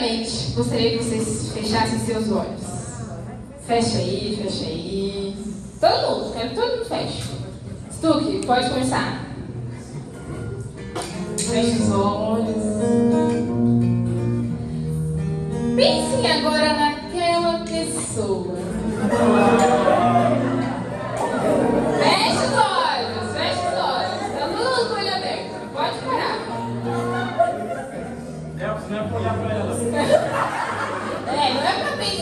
Primeiramente, gostaria que vocês fechassem seus olhos. Fecha aí, fecha aí. Todo mundo, quero que todo mundo feche. Stuque, pode começar. Feche os olhos. Pensem agora naquela pessoa.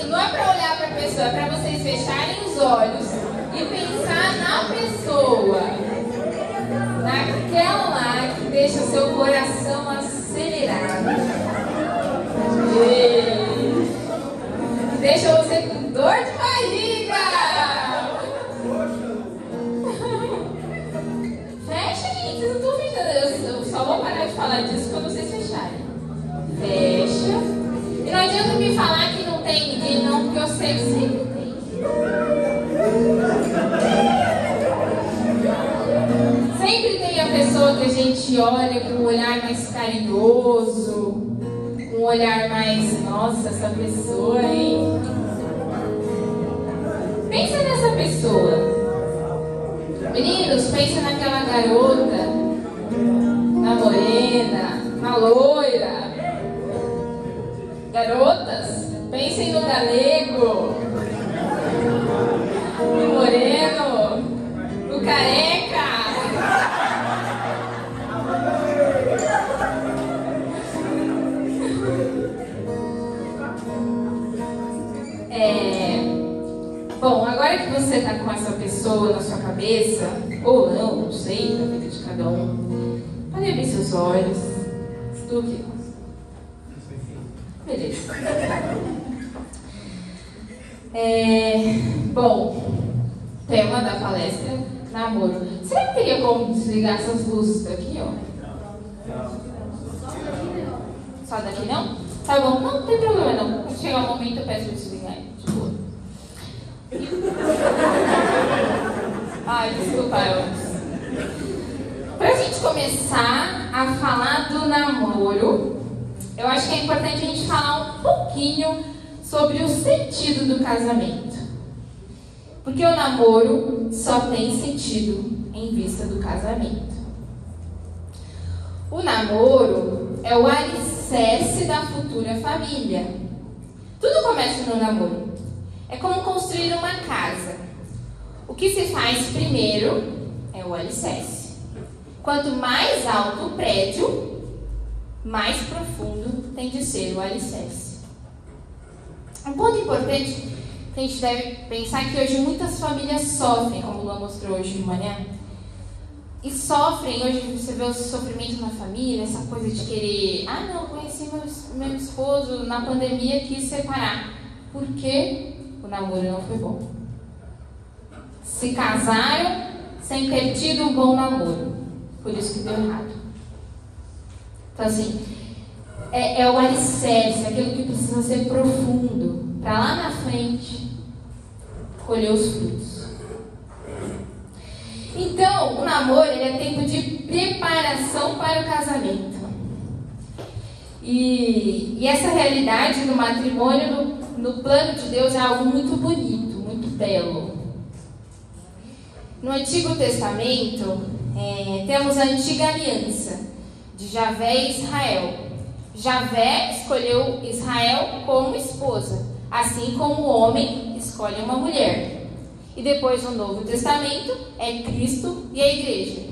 Não é pra olhar pra pessoa, é pra vocês fecharem os olhos e pensar na pessoa. Naquela lá que deixa o seu coração acelerado. E- Que deixa você sempre tem. Sempre tem a pessoa que a gente olha com um olhar mais carinhoso, um olhar mais, nossa, essa pessoa, hein? Pensa nessa pessoa. Meninos, pensa naquela garota, na morena, na loira. Garotas, pensem no galego, no moreno, no careca. É, Bom, agora que você está com essa pessoa na sua cabeça, ou não, não sei, na vida de cada um, pode abrir seus olhos. Stuque. Beleza. É, bom, tema da palestra, namoro. Será que teria como desligar essas luzes daqui, ó? Só daqui não? Tá bom, não, não tem problema não. Quando chegar o momento eu peço desligar. De boa. Ai, desculpa, Elvis. Pra gente começar a falar do namoro, eu acho que é importante a gente falar um pouquinho sobre o sentido do casamento. Porque o namoro só tem sentido em vista do casamento. O namoro é o alicerce da futura família. Tudo começa no namoro. É como construir uma casa. O que se faz primeiro é o alicerce. Quanto mais alto o prédio, mais profundo tem de ser o alicerce. Um ponto importante que a gente deve pensar é que hoje muitas famílias sofrem, como o Luan mostrou hoje de manhã, e sofrem, hoje você vê o sofrimento na família, essa coisa de querer, ah não, conheci meu, meu esposo na pandemia, quis separar. Porque o namoro não foi bom. Se casaram sem ter tido um bom namoro. Por isso que deu errado. Então assim, é, é o alicerce, aquilo que precisa ser profundo, para lá na frente colher os frutos. Então, o namoro é tempo de preparação para o casamento. E, e essa realidade no matrimônio, no, no plano de Deus, é algo muito bonito, muito belo. No Antigo Testamento, é, temos a antiga aliança de Javé e Israel. Javé escolheu Israel como esposa, assim como o homem escolhe uma mulher. E depois no Novo Testamento é Cristo e a igreja.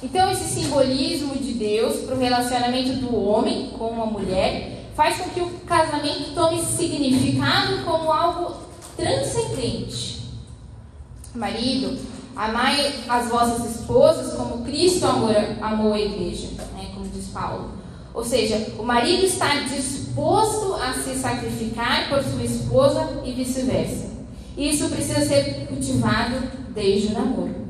Então esse simbolismo de Deus para o relacionamento do homem com a mulher faz com que o casamento tome significado como algo transcendente. Marido, amai as vossas esposas como Cristo amou, a igreja, Paulo. Ou seja, o marido está disposto a se sacrificar por sua esposa e vice-versa. Isso precisa ser cultivado desde o namoro.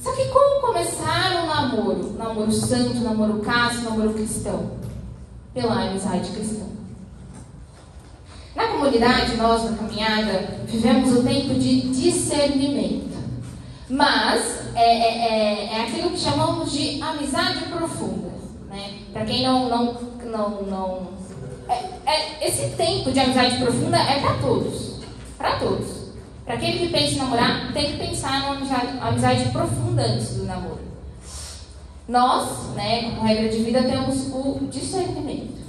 Só que como começar um namoro? Namoro santo, namoro casto, namoro cristão? Pela amizade cristã. Na comunidade, nós na caminhada, vivemos o tempo de discernimento. Mas é, é, é, é aquilo que chamamos de amizade profunda. Né? Para quem não, não, não, não. É, é, esse tempo de amizade profunda é para todos. Para todos. Para aquele que pensa em namorar, tem que pensar numa amizade, amizade profunda antes do namoro. Nós, né, como regra de vida, temos o discernimento.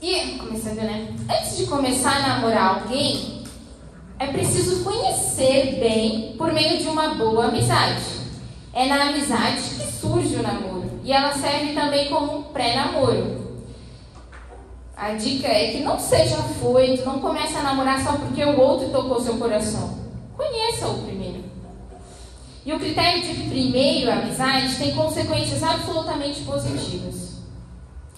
E, começando, né? Antes de começar a namorar alguém, é preciso conhecer bem por meio de uma boa amizade. É na amizade que surge o namoro. E ela serve também como um pré-namoro. A dica é que não seja foito, não comece a namorar só porque o outro tocou seu coração. Conheça-o primeiro. E o critério de primeiro amizade tem consequências absolutamente positivas.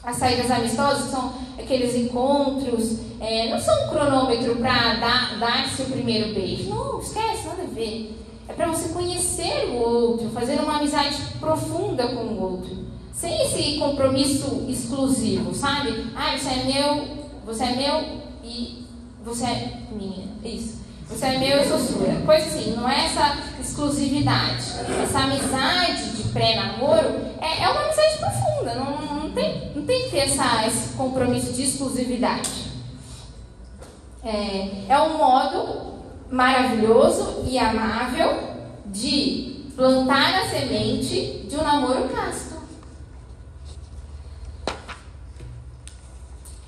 As saídas amistosas são aqueles encontros, é, não são um cronômetro para dar, dar seu primeiro beijo. Não, esquece, nada a ver. É para você conhecer o outro, fazer uma amizade profunda com o outro. Sem esse compromisso exclusivo, sabe? Ah, você é meu, você é meu e você é minha. Isso. Você é meu, eu sou sua. Coisa assim, não é essa exclusividade. Essa amizade de pré-namoro é, é uma amizade profunda. Não, não, tem, não tem que ter essa, esse compromisso de exclusividade. É, é um modo maravilhoso e amável de plantar a semente de um namoro casto.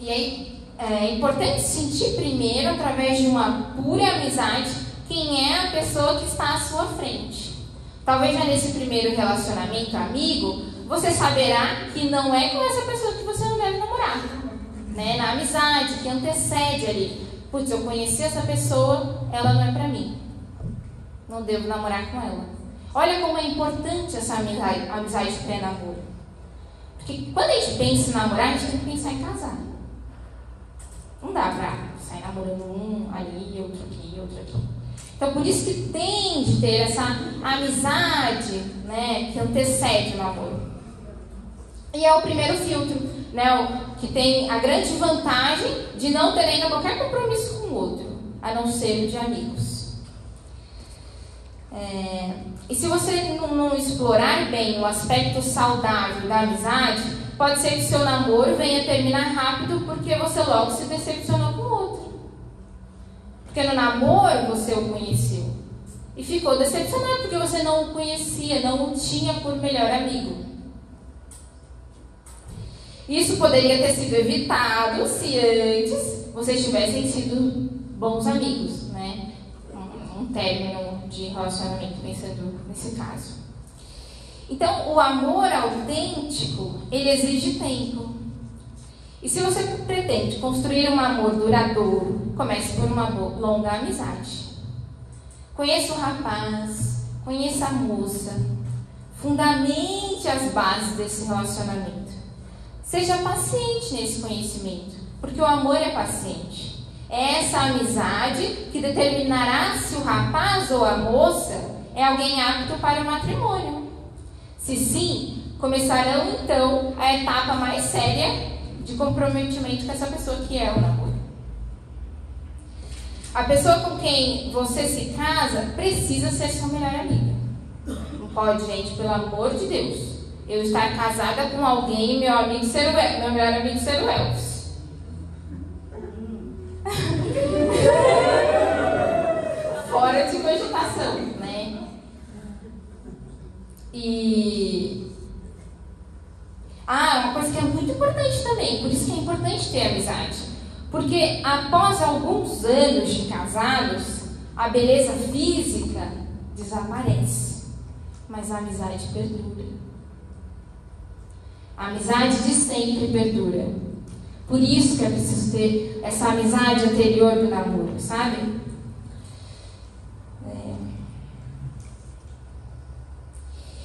E aí, é importante sentir primeiro, através de uma pura amizade, quem é a pessoa que está à sua frente. Talvez já nesse primeiro relacionamento amigo, você saberá que não é com essa pessoa que você não deve namorar. Né? Na amizade, que antecede ali. Putz, eu conheci essa pessoa, ela não é para mim. Não devo namorar com ela. Olha como é importante essa amizade, amizade pré-namoro. Porque quando a gente pensa em namorar, a gente tem que pensar em casar. Não dá pra sair namorando um ali, outro aqui, outro aqui. Então, por isso que tem de ter essa amizade né, que antecede o namoro. E é o primeiro filtro, né, que tem a grande vantagem de não ter ainda qualquer compromisso com o outro, a não ser de amigos. É, e se você não, não explorar bem o aspecto saudável da amizade, Pode ser que seu namoro venha terminar rápido porque você logo se decepcionou com o outro. Porque no namoro você o conheceu. E ficou decepcionado porque você não o conhecia, não o tinha por melhor amigo. Isso poderia ter sido evitado se antes vocês tivessem sido bons amigos, né? Um, término de relacionamento, pensando nesse caso. Então, o amor autêntico, ele exige tempo. E se você pretende construir um amor duradouro, comece por uma longa amizade. Conheça o rapaz, conheça a moça, fundamente as bases desse relacionamento. Seja paciente nesse conhecimento, porque o amor é paciente. É essa amizade que determinará se o rapaz ou a moça é alguém apto para o matrimônio. Se sim, começarão então a etapa mais séria de comprometimento com essa pessoa que é o namoro. A pessoa com quem você se casa precisa ser sua melhor amiga. Não pode, gente, pelo amor de Deus. Eu estar casada com alguém e meu amigo ser o meu melhor amigo ser o Elvis. Fora de cogitação. E. Ah, uma coisa que é muito importante também, por isso que é importante ter amizade. Porque após alguns anos de casados, a beleza física desaparece, mas a amizade perdura. A amizade de sempre perdura. Por isso que é preciso ter essa amizade anterior do namoro, sabe?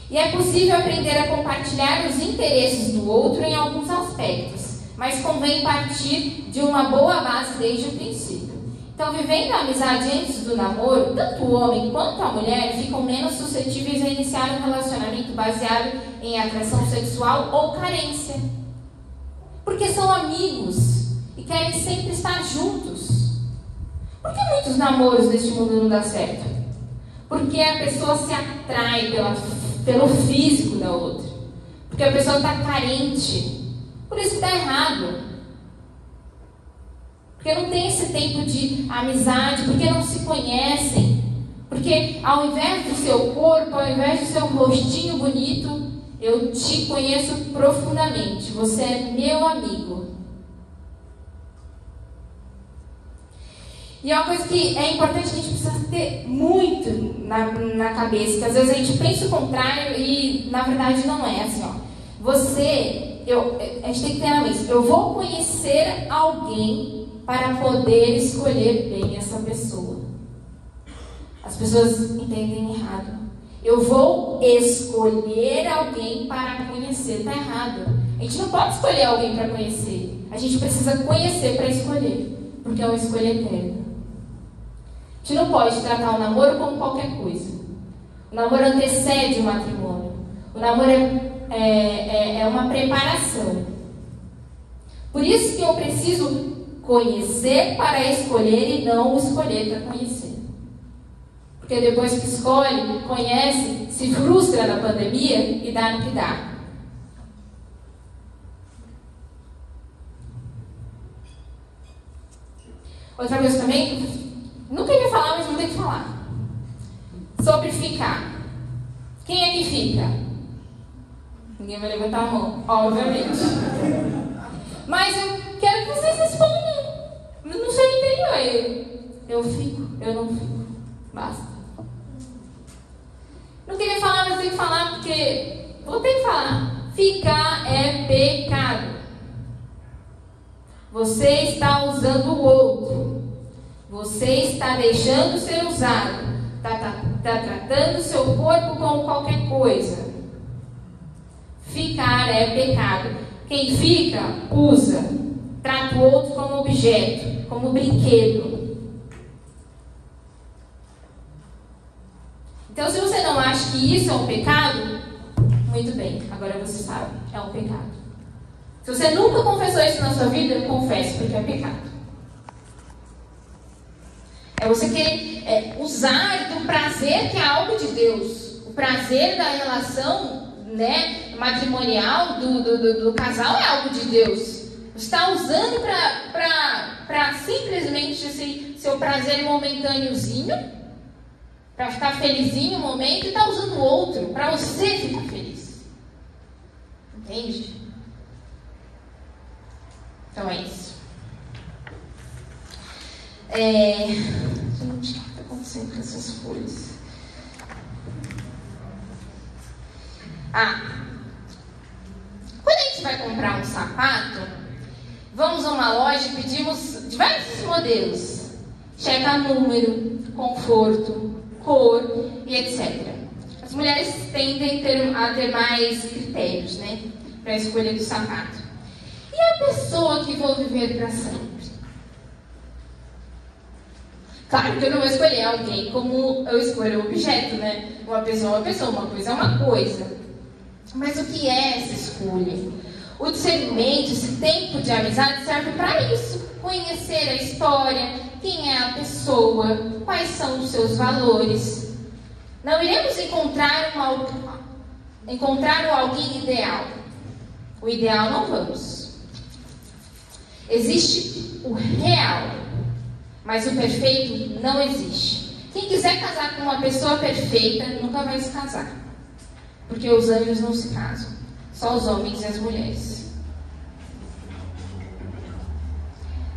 E é possível aprender a compartilhar os interesses do outro em alguns aspectos, mas convém partir de uma boa base desde o princípio. Então, vivendo a amizade antes do namoro, tanto o homem quanto a mulher ficam menos suscetíveis a iniciar um relacionamento baseado em atração sexual ou carência. Porque são amigos e querem sempre estar juntos. Por que muitos namoros neste mundo não dão certo? Porque a pessoa se atrai pela pelo físico da outra. porque a pessoa está carente. Por isso está errado. Porque não tem esse tempo de amizade, porque não se conhecem. Porque ao invés do seu corpo, ao invés do seu rostinho bonito, eu te conheço profundamente. Você é meu amigo. E é uma coisa que é importante, a gente precisa ter muito na, na cabeça, que às vezes a gente pensa o contrário e na verdade não é assim, ó. Você, eu, a gente tem que ter na mente, eu vou conhecer alguém para poder escolher bem essa pessoa. As pessoas entendem errado. Eu vou escolher alguém para conhecer. Está errado. A gente não pode escolher alguém para conhecer. A gente precisa conhecer para escolher. Porque é uma escolha eterna. Gente não pode tratar o namoro como qualquer coisa. O namoro antecede o matrimônio. O namoro é, é, é, é uma preparação. Por isso que eu preciso conhecer para escolher e não escolher para conhecer. Porque depois que escolhe, conhece, se frustra na pandemia e dá no que dá. Outra coisa também Nunca ia falar, mas vou ter que falar. Sobre ficar. Quem é que fica? Ninguém vai levantar a mão, obviamente. Mas eu quero que vocês respondam. No seu interior. Eu, eu fico, eu não fico. Basta. Não queria falar, mas tenho que falar porque vou ter que falar. Ficar é pecado. Você está usando o outro. Você está deixando ser usado. Está tá, tá tratando seu corpo como qualquer coisa. Ficar é pecado. Quem fica, usa. Trata o outro como objeto, como brinquedo. Então, se você não acha que isso é um pecado, muito bem, agora você sabe, é um pecado. Se você nunca confessou isso na sua vida, confesse, porque é pecado. É você querer é, usar do prazer que é algo de Deus. O prazer da relação né, matrimonial do, do, do, do casal é algo de Deus. Você está usando para simplesmente esse seu prazer momentâneozinho, para ficar felizinho um momento, e está usando o outro para você ficar feliz. Entende? Então é isso. É... Gente, o que está acontecendo com essas folhas? Ah, quando a gente vai comprar um sapato, vamos a uma loja e pedimos diversos modelos. Checa número, conforto, cor e etc. As mulheres tendem a ter mais critérios, né? Para a escolha do sapato. E a pessoa que vou viver para sempre? Claro que eu não vou escolher alguém como eu escolho o objeto, né? Uma pessoa é uma pessoa, uma coisa é uma coisa. Mas o que é essa escolha? O discernimento, esse tempo de amizade serve para isso. Conhecer a história, quem é a pessoa, quais são os seus valores. Não iremos encontrar, uma, encontrar alguém ideal. O ideal não vamos. Existe o real. Mas o perfeito não existe. Quem quiser casar com uma pessoa perfeita nunca vai se casar. Porque os anjos não se casam. Só os homens e as mulheres.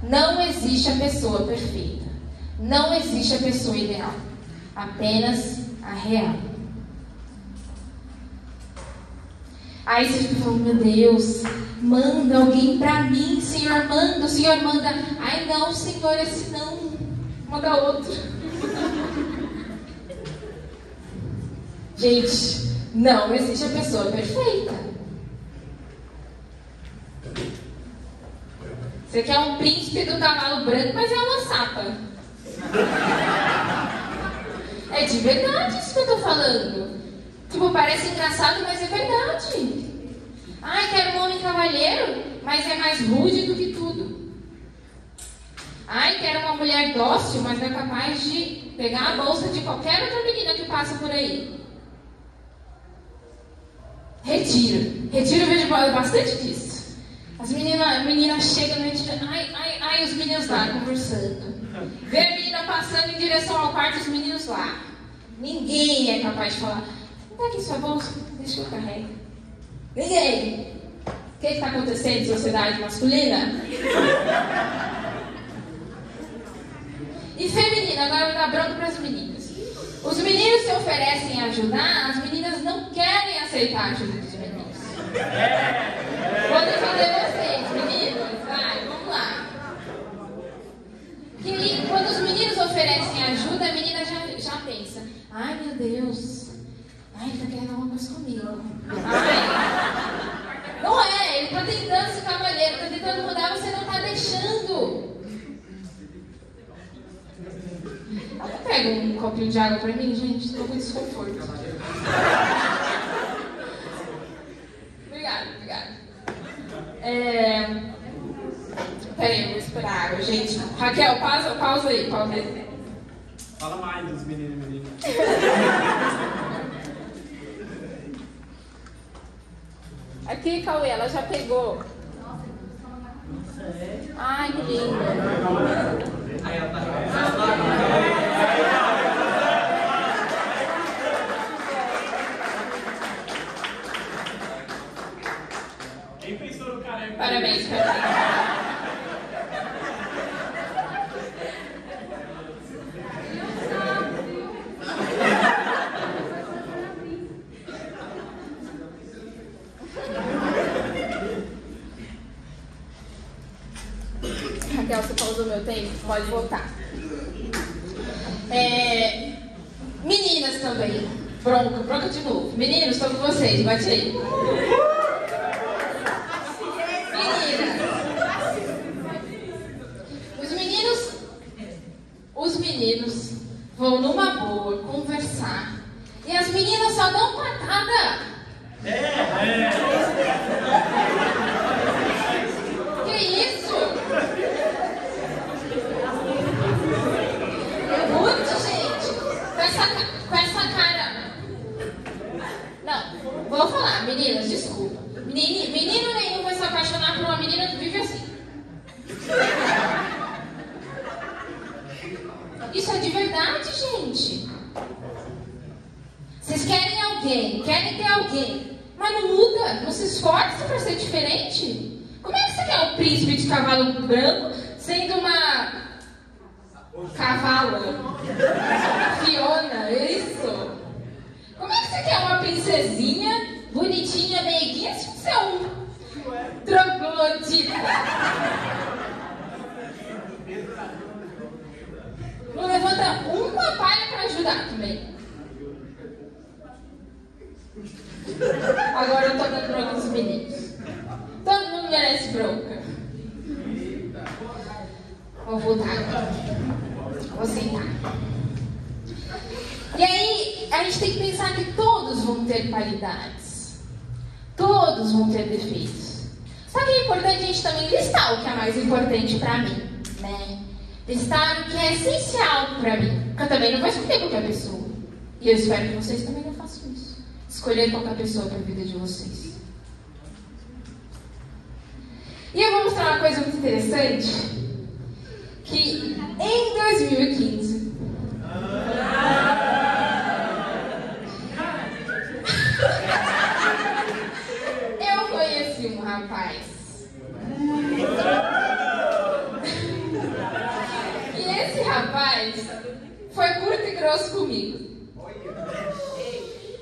Não existe a pessoa perfeita. Não existe a pessoa ideal. Apenas a real. Aí você fica falando, meu Deus, manda alguém para mim, Senhor, manda, o Senhor manda. Ai não, Senhor, esse não, manda outro. Gente, não existe a pessoa perfeita. Você quer um príncipe do cavalo branco, mas é uma sapa. É de verdade isso que eu tô falando. Tipo, parece engraçado, mas é verdade. Ai, quero um homem cavalheiro, mas é mais rude do que. Ai, quero uma mulher dócil, mas é capaz de pegar a bolsa de qualquer outra menina que passa por aí. Retiro. Retiro eu vejo bastante disso. As meninas menina chega no retiro, ai, ai, ai, os meninos lá conversando. Vê a menina passando em direção ao quarto, os meninos lá. Ninguém é capaz de falar, dá aqui sua bolsa, deixa que eu carrego. Ninguém. O que está acontecendo em sociedade masculina? E feminina, agora branco para as meninas. Os meninos se oferecem a ajudar, as meninas não querem aceitar a ajuda dos meninos. Vou defender vocês, meninos. Vai, vamos lá. E quando os meninos oferecem ajuda, a menina já, já pensa: ai meu Deus, ai, ele está querendo alguma coisa comigo. Ai. Não é, ele está tentando ser cavalheiro, está tentando mudar, você não está deixando. Pega um copinho de água para mim, gente, estou com desconforto. obrigada, obrigada. É... Peraí, eu vou esperar água, gente. Raquel, pausa, pausa aí, pausa aí. Fala mais dos meninos e meninas. Aqui, Cauê, ela já pegou. Ai, que lindo. Parabéns, Catarina. Raquel, você pausou meu tempo? Pode voltar. É, meninas também. Bronca, bronca de novo. Meninos, estou com vocês. Bate aí. Em 2015, eu conheci um rapaz. E esse rapaz foi curto e grosso comigo.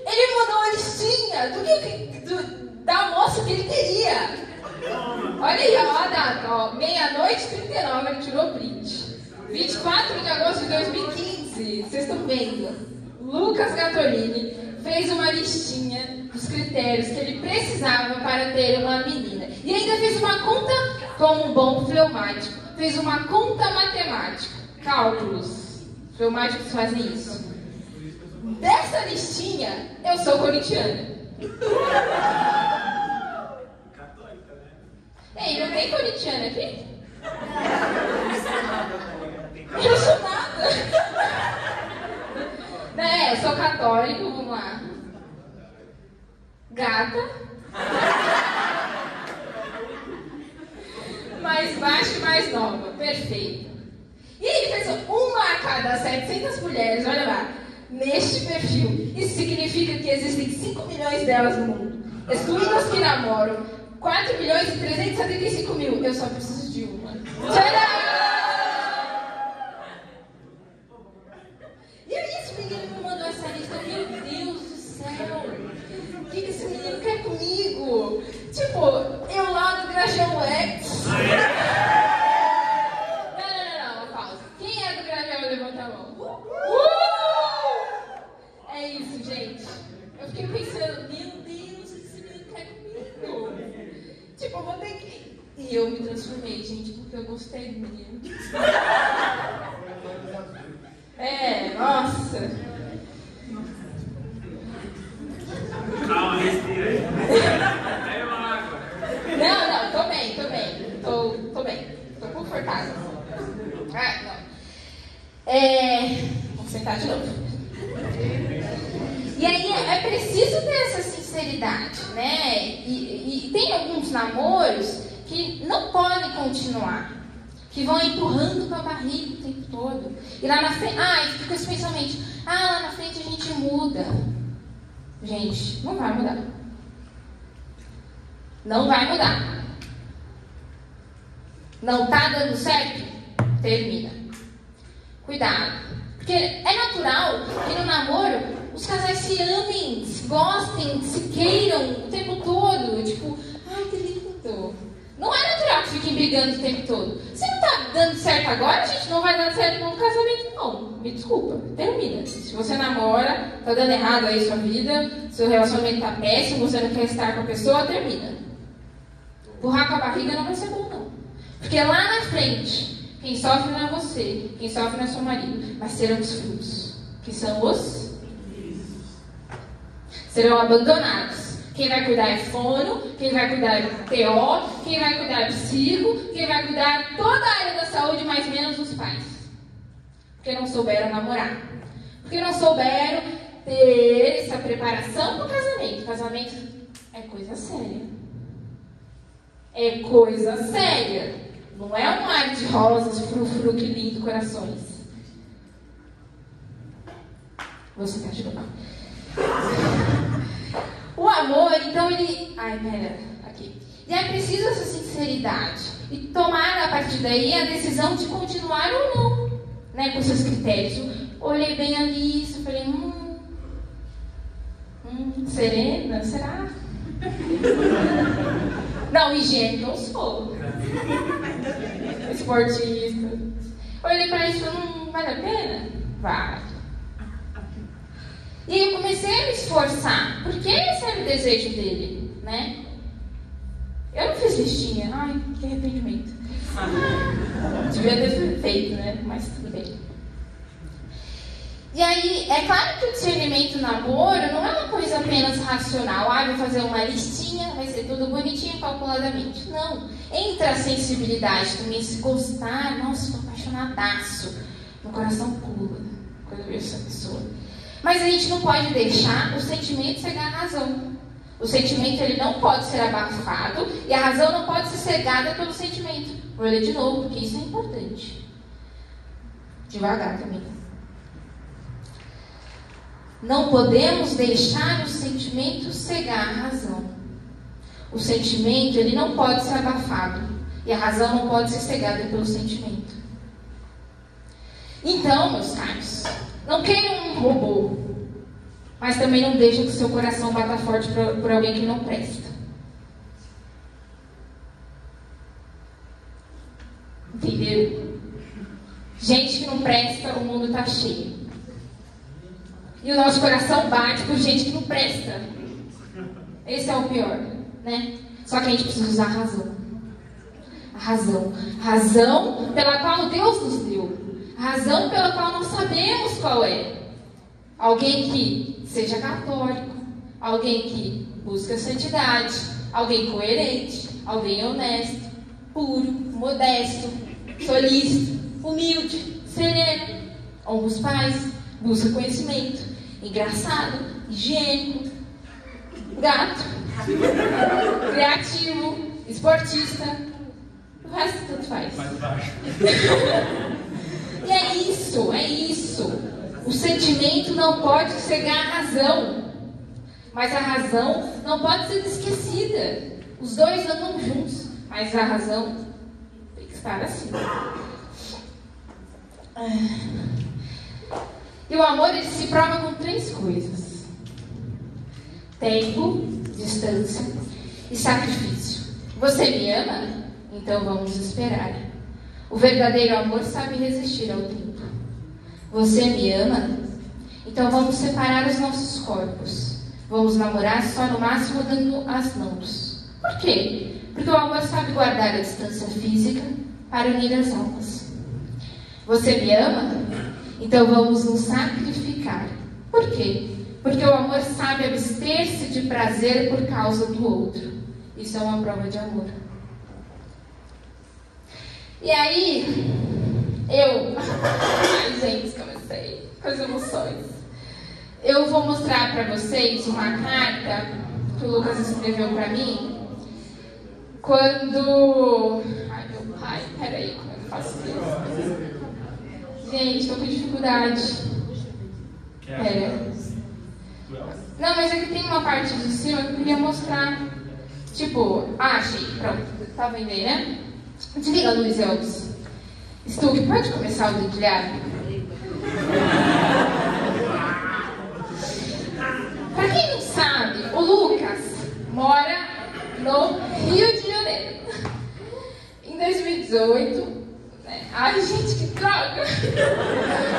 Ele mandou uma listinha do que, do- da moça que ele queria. Olha aí, ó, a data, ó, meia-noite e 39, ele tirou print. 24 de agosto de 2015, vocês estão vendo. Lucas Gatolini fez uma listinha dos critérios que ele precisava para ter uma menina. E ainda fez uma conta, como um bom fleumático, fez uma conta matemática, cálculos. Fleumáticos fazem isso. Dessa listinha, eu sou corintiana. Católica, né? Ei, não tem corintiana aqui? Eu sou nada. Né, eu sou católico, vamos lá. gata, mais baixa e mais nova. Perfeito. E ele pensou, uma a cada 700 mulheres, olha lá, neste perfil. Isso significa que existem 5 milhões delas no mundo. Excluindo as que namoram, 4 milhões e 375 mil. Eu só preciso de uma. Tcharam! E aí esse menino me mandou essa lista, meu Deus do céu! O que, que esse menino quer comigo? Tipo, eu lá no Grajaú X. Não, não, não, não, pausa. Quem é do Grajaú, levanta a mão. Uh! É isso, gente. Eu fiquei pensando, meu Deus, esse menino quer comigo. Tipo, eu vou ter que. E eu me transformei, gente, porque eu gostei do menino. É, nossa. Calma, respira aí. Pega uma água. Não, não, tô bem, tô bem. Tô, tô bem. Tô confortável. Ah, não. É. Vamos sentar de novo. E aí é preciso ter essa sinceridade, né? E, e tem alguns namoros que não podem continuar. Que vão empurrando com a barriga o tempo todo. E lá na frente. Ah, e fica esse pensamento. Ah, lá na frente a gente muda. Gente, não vai mudar. Não vai mudar. Não tá dando certo? Termina. Cuidado. Porque é natural que no namoro os casais se amem, se gostem, se queiram o tempo todo. Tipo, ai que lindo. Não é natural que fiquem brigando o tempo todo. Se não tá dando certo agora, gente, não vai dar certo no casamento, não. Me desculpa, termina. Se você namora, tá dando errado aí sua vida, seu relacionamento tá péssimo, você não quer estar com a pessoa, termina. Empurrar com a barriga não vai ser bom, não. Porque lá na frente, quem sofre não é você, quem sofre não é seu marido, mas serão os filhos, que são os. Serão abandonados. Quem vai cuidar é fono, quem vai cuidar é TO, quem vai cuidar é psico, quem vai cuidar toda a área da saúde, mais menos os pais. Porque não souberam namorar. Porque não souberam ter essa preparação para o casamento. Casamento é coisa séria. É coisa séria. Não é um mar de rosas, frufru, que lindo, corações. Você tá ajudando. O amor, então ele. Ai, pera, aqui. E é preciso essa sinceridade. E tomar a partir daí a decisão de continuar ou não, né? Com seus critérios. Olhei bem a lista, falei, hum. Hum, serena, será? Não, higiênico eu sou. Esportista. Olhei pra isso hum, vale a pena? Vale. E eu comecei a me esforçar, porque esse era o desejo dele, né? Eu não fiz listinha, ai, que arrependimento. Devia ter feito, né? Mas tudo bem. E aí, é claro que o discernimento namoro não é uma coisa apenas racional. Ah, vou fazer uma listinha, vai ser tudo bonitinho, calculadamente. Não. Entra a sensibilidade também, se gostar, nossa, estou apaixonadaço. Meu coração pula quando eu vejo essa pessoa. Mas a gente não pode deixar o sentimento cegar a razão. O sentimento ele não pode ser abafado e a razão não pode ser cegada pelo sentimento. Vou ler de novo, porque isso é importante. Devagar também. Não podemos deixar o sentimento cegar a razão. O sentimento ele não pode ser abafado e a razão não pode ser cegada pelo sentimento. Então, meus caros, não queiram um robô, mas também não deixe que o seu coração bata forte por, por alguém que não presta. Entendeu? Gente que não presta, o mundo está cheio. E o nosso coração bate por gente que não presta. Esse é o pior, né? Só que a gente precisa usar a razão. A razão. Razão pela qual Deus nos deu. A razão pela qual nós sabemos qual é. Alguém que seja católico. Alguém que busca santidade. Alguém coerente. Alguém honesto. Puro. Modesto. Solícito. Humilde. Sereno. Honra os pais. Busca conhecimento. Engraçado. Higiênico. gato, criativo, esportista. O resto tanto faz. Mais baixo. E é isso, é isso. O sentimento não pode cegar a razão. Mas a razão não pode ser esquecida. Os dois andam juntos, mas a razão tem que estar assim. E o amor ele se prova com três coisas: tempo, distância e sacrifício. Você me ama? Então vamos esperar. O verdadeiro amor sabe resistir ao tempo. Você me ama? Então vamos separar os nossos corpos. Vamos namorar só no máximo dando as mãos. Por quê? Porque o amor sabe guardar a distância física para unir as almas. Você me ama? Então vamos nos sacrificar. Por quê? Porque o amor sabe abster-se de prazer por causa do outro. Isso é uma prova de amor. E aí, eu. Ai, gente, comecei com as emoções. Eu vou mostrar para vocês uma carta que o Lucas escreveu para mim. Quando. Ai, meu pai, peraí, como eu faço isso? Gente, estou com dificuldade. Pera. Não, mas é que tem uma parte de cima que eu queria mostrar. Tipo, ah, achei, pronto, tá vendo aí, né? Desliga a luz, Elvis. Stug, pode começar o dedilhado? Pra quem não sabe, o Lucas mora no Rio de Janeiro. Em 2018, né? Ai, gente, que droga!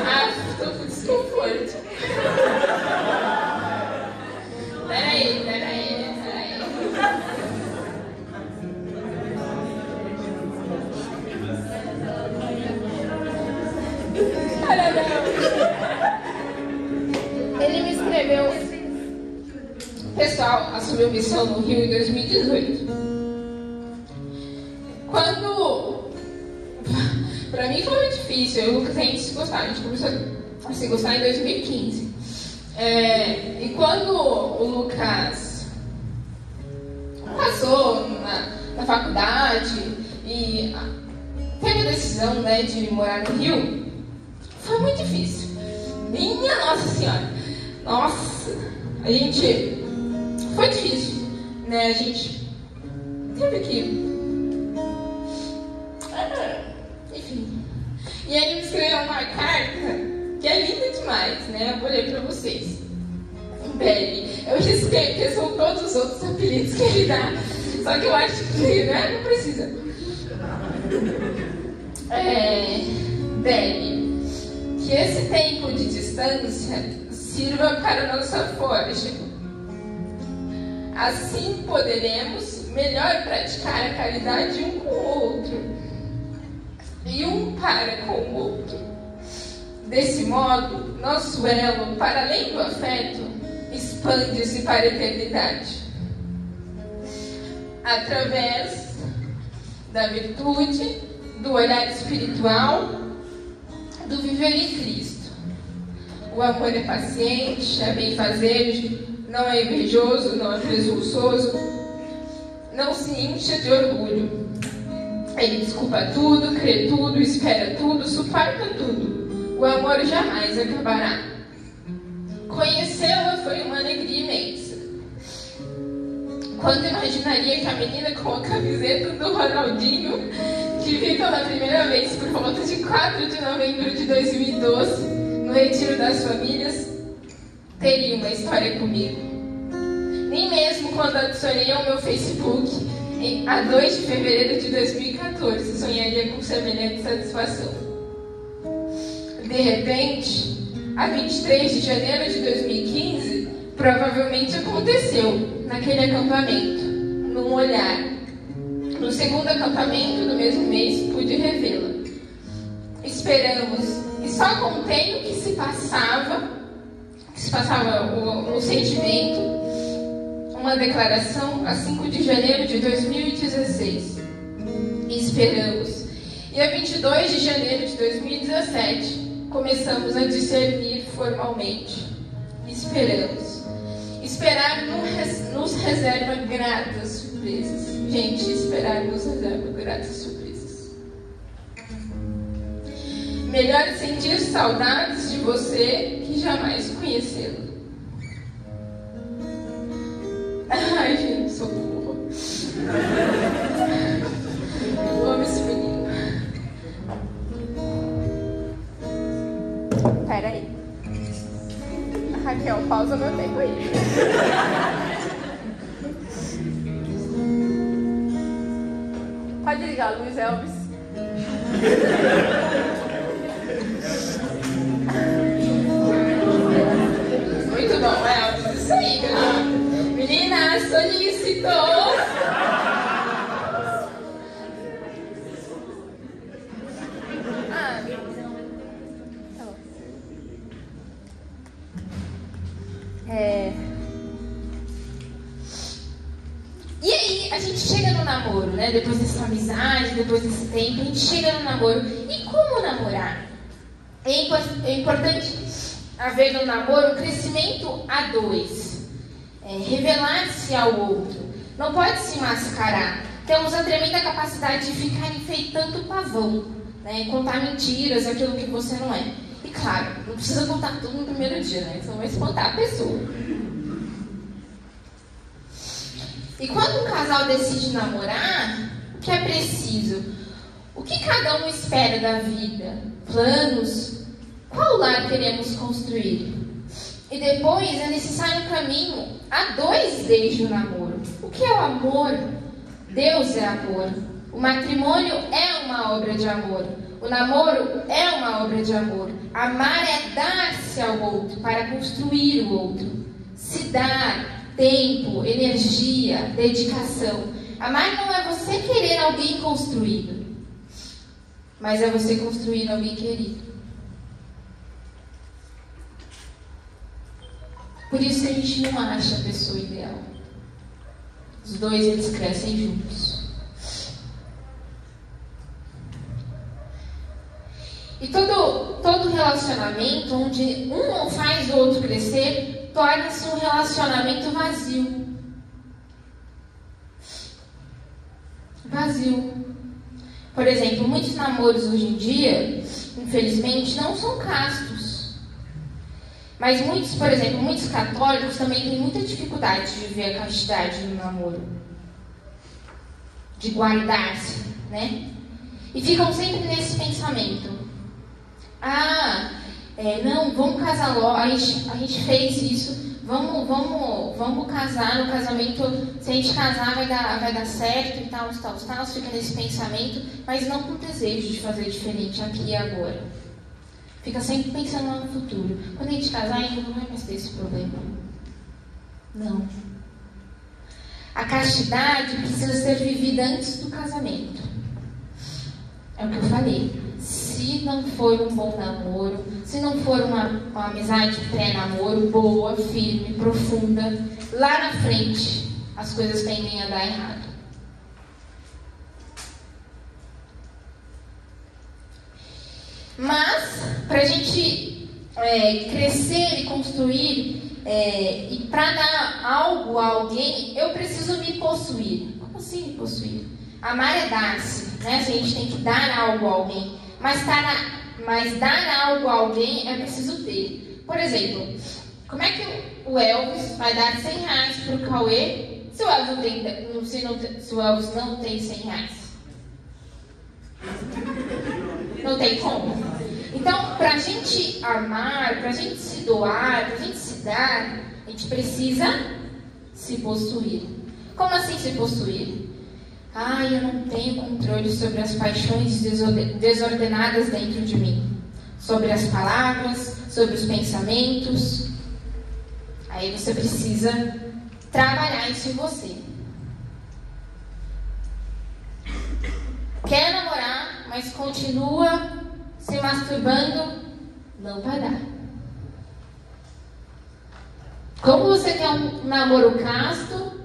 Ai, tô com desconforto. Peraí, peraí, peraí. Ele me escreveu. Pessoal assumiu missão no Rio em 2018. Quando. Pra mim foi muito difícil. Eu e o Lucas a gente se gostar. A gente começou a se gostar em 2015. É, e quando o Lucas passou na, na faculdade e teve a decisão né, de morar no Rio, foi muito difícil. Minha Nossa Senhora! Nossa! A gente. Foi difícil, né? A gente teve que. Ah, Enfim. E ele me escreveu uma carta que é linda demais, né? Eu vou ler pra vocês. Belly. Eu risquei, porque são todos os outros apelidos que ele dá. Só que eu acho que né? não precisa. É. Belly. Que esse tempo de distância sirva para nossa forja. Assim poderemos melhor praticar a caridade um com o outro e um para com o outro. Desse modo, nosso elo, para além do afeto, expande-se para a eternidade. Através da virtude, do olhar espiritual, do viver em Cristo. O amor é paciente, é benfazejo, não é invejoso, não é presunçoso, não se incha de orgulho. Ele desculpa tudo, crê tudo, espera tudo, suporta tudo. O amor jamais acabará. Conhecê-la foi uma alegria imensa. Quando imaginaria que a menina com a camiseta do Ronaldinho, que vi pela primeira vez por volta de 4 de novembro de 2012, no Retiro das Famílias, teria uma história comigo. Nem mesmo quando adicionei ao meu Facebook, em, a 2 de fevereiro de 2014, sonharia com semelhante satisfação. De repente, a 23 de janeiro de 2015, provavelmente aconteceu naquele acampamento, num olhar. No segundo acampamento do mesmo mês, pude revê-la. Esperamos, e só contei o que se passava, que se passava o, o sentimento, uma declaração a 5 de janeiro de 2016. E esperamos. E a 22 de janeiro de 2017, começamos a discernir formalmente. Esperamos. Esperar nos reserva gratas surpresas. Gente, esperar nos reserva gratas surpresas. Melhor sentir saudades de você que jamais conhecê-lo. Ai, gente. Eu amo esse menino. Peraí. Raquel, pausa meu tempo aí. Pode ligar a luz, Elvis. Muito bom, Elvis. Isso aí, menina. Menina, solicitou. É... E aí, a gente chega no namoro, né? Depois dessa amizade, depois desse tempo, a gente chega no namoro. E como namorar? É, é importante haver no namoro crescimento a dois. É, Revelar-se ao outro. Não pode se mascarar. Temos a tremenda capacidade de ficar enfeitando o pavão. Né? Contar mentiras, aquilo que você não é. E claro, não precisa contar tudo no primeiro dia, né? Senão vai espantar a pessoa. E quando um casal decide namorar, o que é preciso? O que cada um espera da vida? Planos? Qual lar queremos construir? E depois é necessário um caminho a dois desde o namoro. O que é o amor? Deus é amor. O matrimônio é uma obra de amor. O namoro é uma obra de amor. Amar é dar-se ao outro para construir o outro. Se dar, tempo, energia, dedicação. Amar não é você querer alguém construído, mas é você construir alguém querido. Por isso que a gente não acha a pessoa ideal. Os dois eles crescem juntos. E todo, todo relacionamento onde um faz o outro crescer, torna-se um relacionamento vazio. Vazio. Por exemplo, muitos namoros hoje em dia, infelizmente, não são castos. Mas muitos, por exemplo, muitos católicos também têm muita dificuldade de ver a castidade no namoro. De guardar-se, né? E ficam sempre nesse pensamento. Ah, é, não, vamos casar logo. A gente, a gente fez isso. Vamos, vamos, vamos casar no casamento. Se a gente casar, vai dar, vai dar certo e tal, tal, tal. Fica nesse pensamento, mas não com desejo de fazer diferente aqui e agora. Fica sempre pensando no futuro. Quando a gente casar, a gente não vai mais ter esse problema. Não. A castidade precisa ser vivida antes do casamento. É o que eu falei se não for um bom namoro, se não for uma, uma amizade pré-namoro boa, firme, profunda, lá na frente as coisas tendem a dar errado. Mas, para a gente é, crescer e construir, é, e para dar algo a alguém, eu preciso me possuir. Como assim me possuir? Amar é dar-se, né? Se a gente tem que dar algo a alguém. Mas, tá mas dar algo a alguém é preciso ter. Por exemplo, como é que o Elvis vai dar 100 reais para o Cauê se o, Elvis tem, se, se o Elvis não tem 100 reais? Não tem como. Então, para a gente amar, para a gente se doar, para a gente se dar, a gente precisa se possuir. Como assim se possuir? Ah, eu não tenho controle sobre as paixões desordenadas dentro de mim, sobre as palavras, sobre os pensamentos. Aí você precisa trabalhar isso em você. Quer namorar, mas continua se masturbando, não vai dar. Como você quer um namoro casto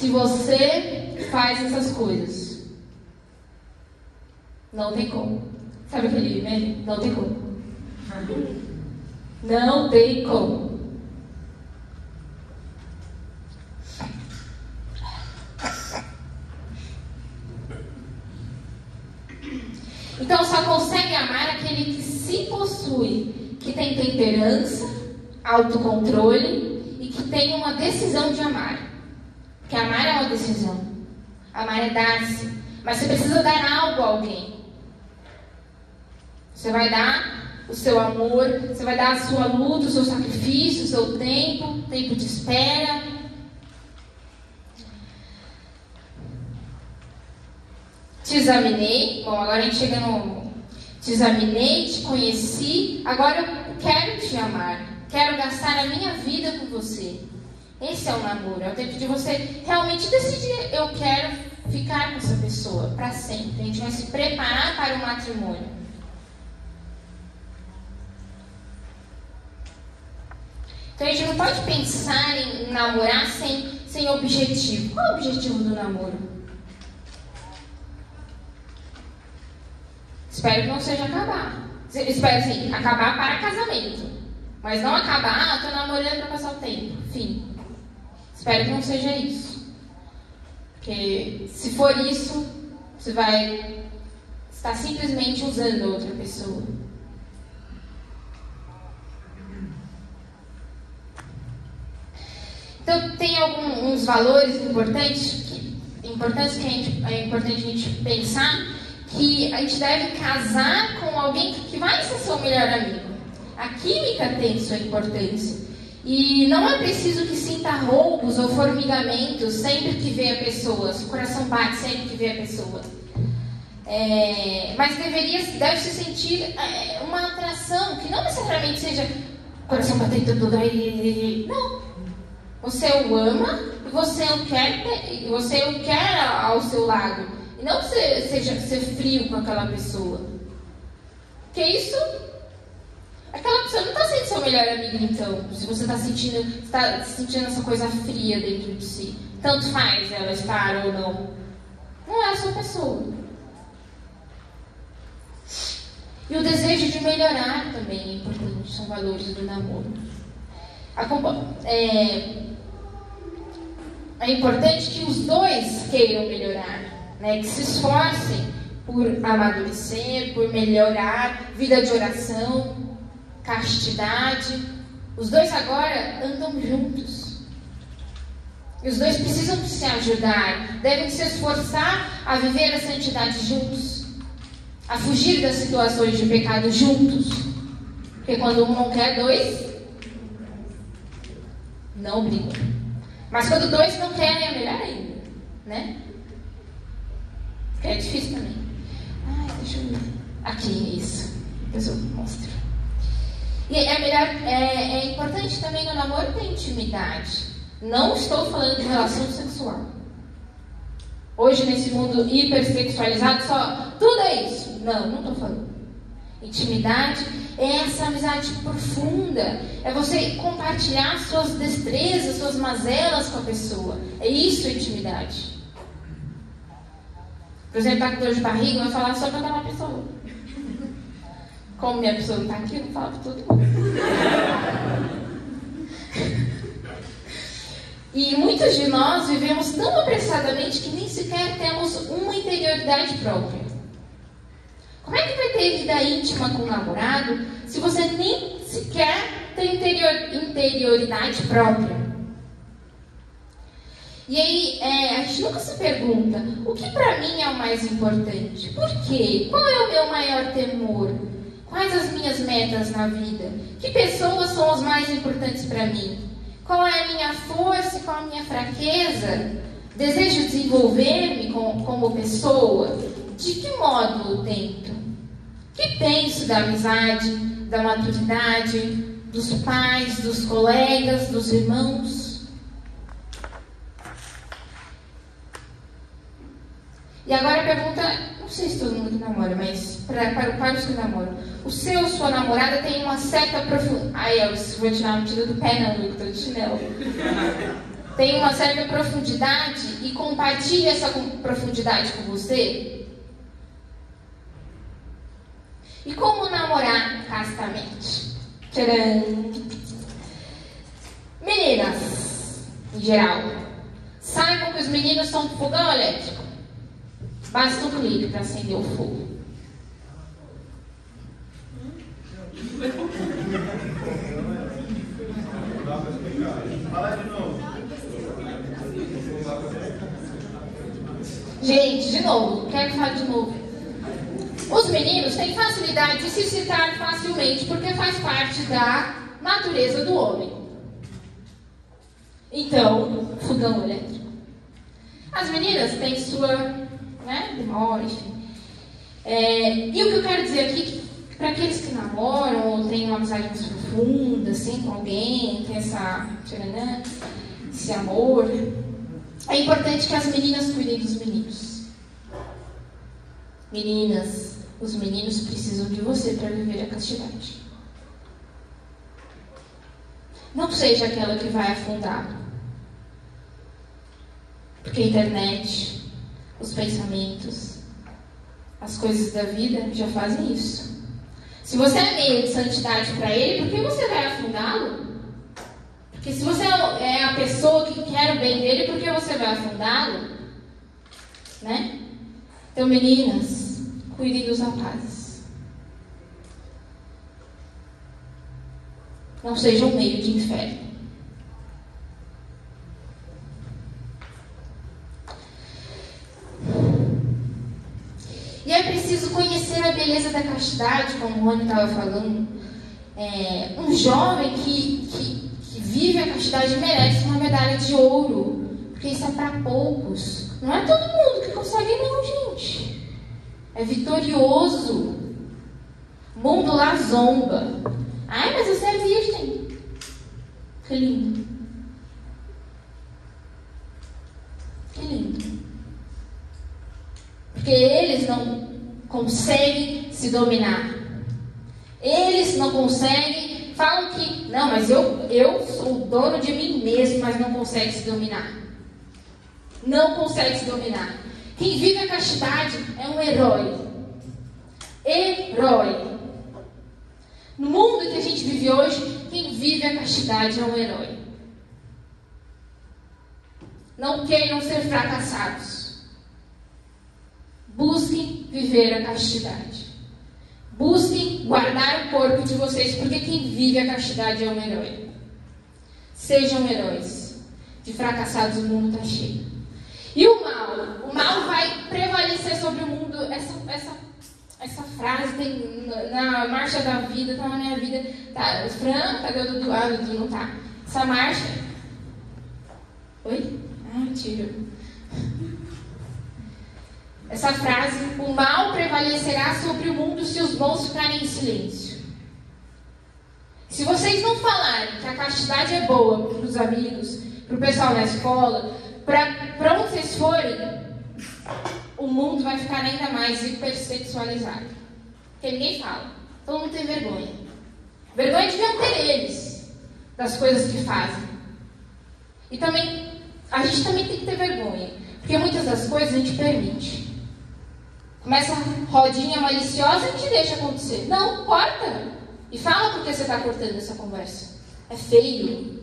se você faz essas coisas. Não tem como. Sabe aquele meme? Não tem como. Não tem como. Então só consegue amar aquele que se possui, que tem temperança, autocontrole e que tem uma decisão de amar. Porque amar é uma decisão. Amar é dar-se. Mas você precisa dar algo a alguém. Você vai dar o seu amor, você vai dar a sua luta, o seu sacrifício, o seu tempo, tempo de espera. Te examinei. Bom, agora a gente chega no. Te examinei, te conheci. Agora eu quero te amar. Quero gastar a minha vida com você. Esse é o namoro. É o tempo de você realmente decidir. Eu quero ficar com essa pessoa para sempre. A gente vai se preparar para o matrimônio. Então a gente não pode pensar em namorar sem, sem objetivo. Qual é o objetivo do namoro? Espero que não seja acabar. Espero assim, acabar para casamento. Mas não acabar, ah, tô namorando para passar o tempo. Fim. Espero que não seja isso. Porque se for isso, você vai estar simplesmente usando outra pessoa. Então, tem alguns valores importantes que, importantes que gente, é importante a gente pensar que a gente deve casar com alguém que vai ser seu melhor amigo. A química tem sua importância. E não é preciso que sinta roubos ou formigamentos sempre que vê a pessoa. Seu coração bate sempre que vê a pessoa. É, mas deveria, deve se sentir é, uma atração que não necessariamente seja coração batendo tudo aí. Não. Você o ama e você o quer, você o quer ao seu lado. E não seja ser frio com aquela pessoa. Porque isso. Aquela pessoa não está sendo seu melhor amigo, então. Se você está sentindo, está sentindo essa coisa fria dentro de si. Tanto faz ela estar ou não. Não é a sua pessoa. E o desejo de melhorar também é importante, são valores do namoro. É, é importante que os dois queiram melhorar, né? que se esforcem por amadurecer, por melhorar, vida de oração, castidade. Os dois agora andam juntos. E os dois precisam se ajudar, devem se esforçar a viver a santidade juntos, a fugir das situações de pecado juntos. Porque quando um não quer, dois não brigam. Mas quando dois não querem, é melhor ainda, né? Porque é difícil também. Ai, deixa eu ver. Aqui, isso. Depois eu mostro. E é melhor, é, é importante também no namoro ter intimidade. Não estou falando de relação sexual. Hoje, nesse mundo hipersexualizado, só tudo é isso. Não, não estou falando. Intimidade é essa amizade profunda, é você compartilhar suas destrezas, suas mazelas com a pessoa. É isso intimidade. Por exemplo, está com dor de barriga, vai falar só para aquela pessoa. Como minha pessoa não está aqui, eu não falo para todo mundo. E muitos de nós vivemos tão apressadamente que nem sequer temos uma interioridade própria. Como é que vai ter vida íntima com o namorado se você nem sequer tem interior, interioridade própria? E aí, é, a gente nunca se pergunta: o que para mim é o mais importante? Por quê? Qual é o meu maior temor? Quais as minhas metas na vida? Que pessoas são as mais importantes para mim? Qual é a minha força e qual a minha fraqueza? Desejo desenvolver-me como pessoa? De que modo eu tento? Que penso da amizade, da maturidade, dos pais, dos colegas, dos irmãos? E agora a pergunta, não sei se todo mundo namora, mas para, para, os que namoram. O seu ou sua namorada tem uma certa profundidade. Ai, eu vou tirar a medida do pé, não, eu estou de chinelo. Tem uma certa profundidade e compartilha essa profundidade com você? E como namorar castamente? Tcharam! Meninas, em geral, saibam que os meninos são fogão elétrico. Basta um clique para acender o fogo. Gente, de novo, quero falar de novo. Os meninos têm facilidade de se citar facilmente porque faz parte da natureza do homem. Então, fogão elétrico. As meninas têm sua né, demora, enfim. É, e o que eu quero dizer aqui, para aqueles que namoram ou têm uma amizade mais profunda, assim, com alguém, tem essa, né, esse amor, é importante que as meninas cuidem dos meninos. Meninas, os meninos precisam de você para viver a castidade. Não seja aquela que vai afundar. Porque a internet, os pensamentos, as coisas da vida já fazem isso. Se você é meio de santidade para ele, por que você vai afundá-lo? Porque se você é a pessoa que quer o bem dele, por que você vai afundá-lo? Né? Então, meninas, cuidem dos rapazes. Não sejam meio de inferno. E é preciso conhecer a beleza da castidade, como o Rony estava falando. É, um jovem que, que, que, vive a castidade merece uma medalha de ouro, porque isso é para poucos. Não é todo mundo que consegue, não, gente. É vitorioso. O mundo lá zomba. Ai, mas você é virgem. Que lindo. Que lindo. Porque eles não conseguem se dominar. Eles não conseguem, falam que, não, mas eu, eu sou dono de mim mesmo, mas não consegue se dominar. Não consegue se dominar. Quem vive a castidade é um herói. Herói. No mundo que a gente vive hoje, quem vive a castidade é um herói. Não queiram ser fracassados. Busquem viver a castidade. Busquem guardar o corpo de vocês, porque quem vive a castidade é um herói. Sejam heróis. De fracassados o mundo está cheio. E o mal? O mal vai prevalecer sobre o mundo. Essa, essa, essa frase tem na marcha da vida, está na minha vida. Tá, Fran, cadê o Dudu? Ah, o não tá. Essa marcha. Oi? Ah, tiro. Essa frase: o mal prevalecerá sobre o mundo se os bons ficarem em silêncio. Se vocês não falarem que a castidade é boa para os amigos, para o pessoal da escola, para onde vocês forem, o mundo vai ficar ainda mais hipersexualizado. Porque ninguém fala. Todo mundo tem vergonha. Vergonha deviam ter eles das coisas que fazem. E também, a gente também tem que ter vergonha. Porque muitas das coisas a gente permite. Começa a rodinha maliciosa e te deixa acontecer. Não, corta. E fala porque você está cortando essa conversa. É feio.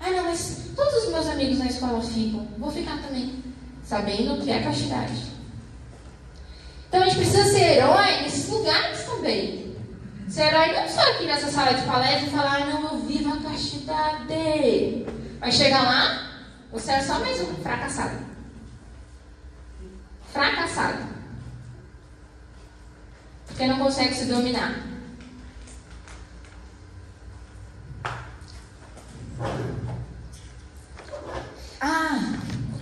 Ah, não, mas todos os meus amigos na escola ficam. Vou ficar também. Sabendo que é castidade. Então a gente precisa ser herói nesses lugares também. Ser herói não só aqui nessa sala de palestra e falar, ah, não, eu vivo a castidade. Vai chegar lá, você é só mais um fracassado fracassado. Porque não consegue se dominar. Ah,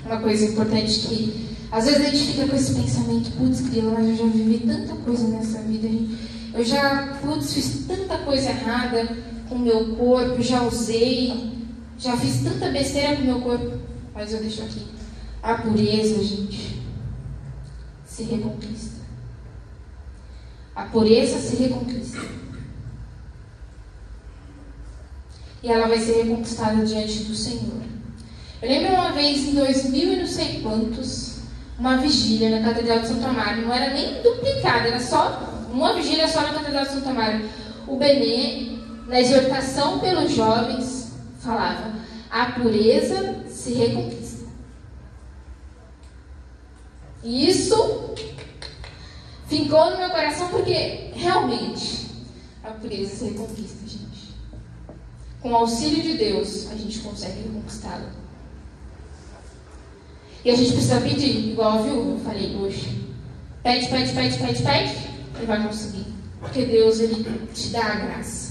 uma coisa importante que às vezes a gente fica com esse pensamento, putz, grilo, eu já vivi tanta coisa nessa vida, eu já, putz, fiz tanta coisa errada com o meu corpo, já usei, já fiz tanta besteira com o meu corpo, mas eu deixo aqui. A pureza, gente se reconquista. A pureza se reconquista. E ela vai ser reconquistada diante do Senhor. Eu lembro uma vez, em 2000 e não sei quantos, uma vigília na Catedral de Santo Amaro. Não era nem duplicada, era só uma vigília só na Catedral de Santo Amaro. O Benê, na exortação pelos jovens, falava: a pureza se reconquista. E isso ficou no meu coração porque realmente a pureza se reconquista, gente. Com o auxílio de Deus, a gente consegue reconquistá-la. E a gente precisa pedir, igual a. Eu falei, hoje. Pede, pede, pede, pede, pede. Ele vai conseguir. Porque Deus, Ele te dá a graça.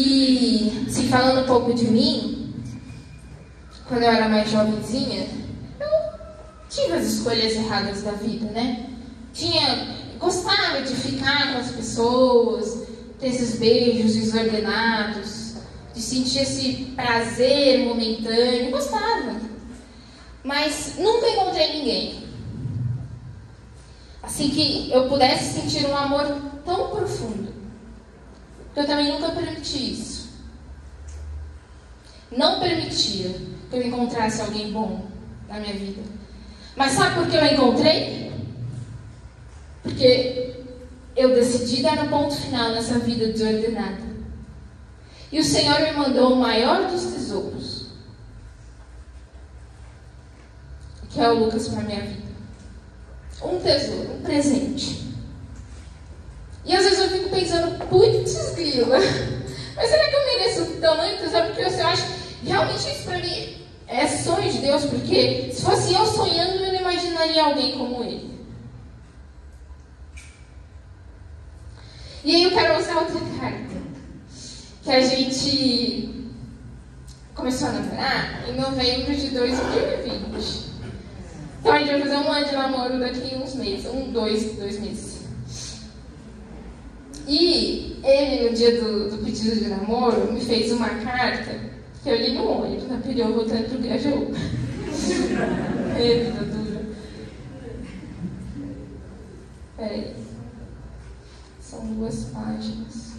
E se falando um pouco de mim, quando eu era mais jovenzinha, eu tive as escolhas erradas da vida, né? Tinha, gostava de ficar com as pessoas, ter esses beijos desordenados, de sentir esse prazer momentâneo, gostava. Mas nunca encontrei ninguém. Assim que eu pudesse sentir um amor tão profundo eu também nunca permiti isso. Não permitia que eu encontrasse alguém bom na minha vida. Mas sabe por que eu encontrei? Porque eu decidi dar um ponto final nessa vida desordenada. E o Senhor me mandou o maior dos tesouros, que é o Lucas para minha vida. Um tesouro, um presente. E às vezes eu fico pensando, putz, grila, mas será que eu mereço tamanho tesouro? Porque eu acho, realmente isso para mim é sonho de Deus, porque se fosse eu sonhando, eu não imaginaria alguém como ele. E aí eu quero usar outra carta, que a gente começou a namorar em novembro de 2020. Então a gente vai fazer um ano de namoro daqui uns meses, um, dois, dois meses. E ele, no dia do, do, pedido de namoro, me fez uma carta que eu li no ônibus, na pediu voltando pro Grajaú. é, vida dura. Peraí. São duas páginas.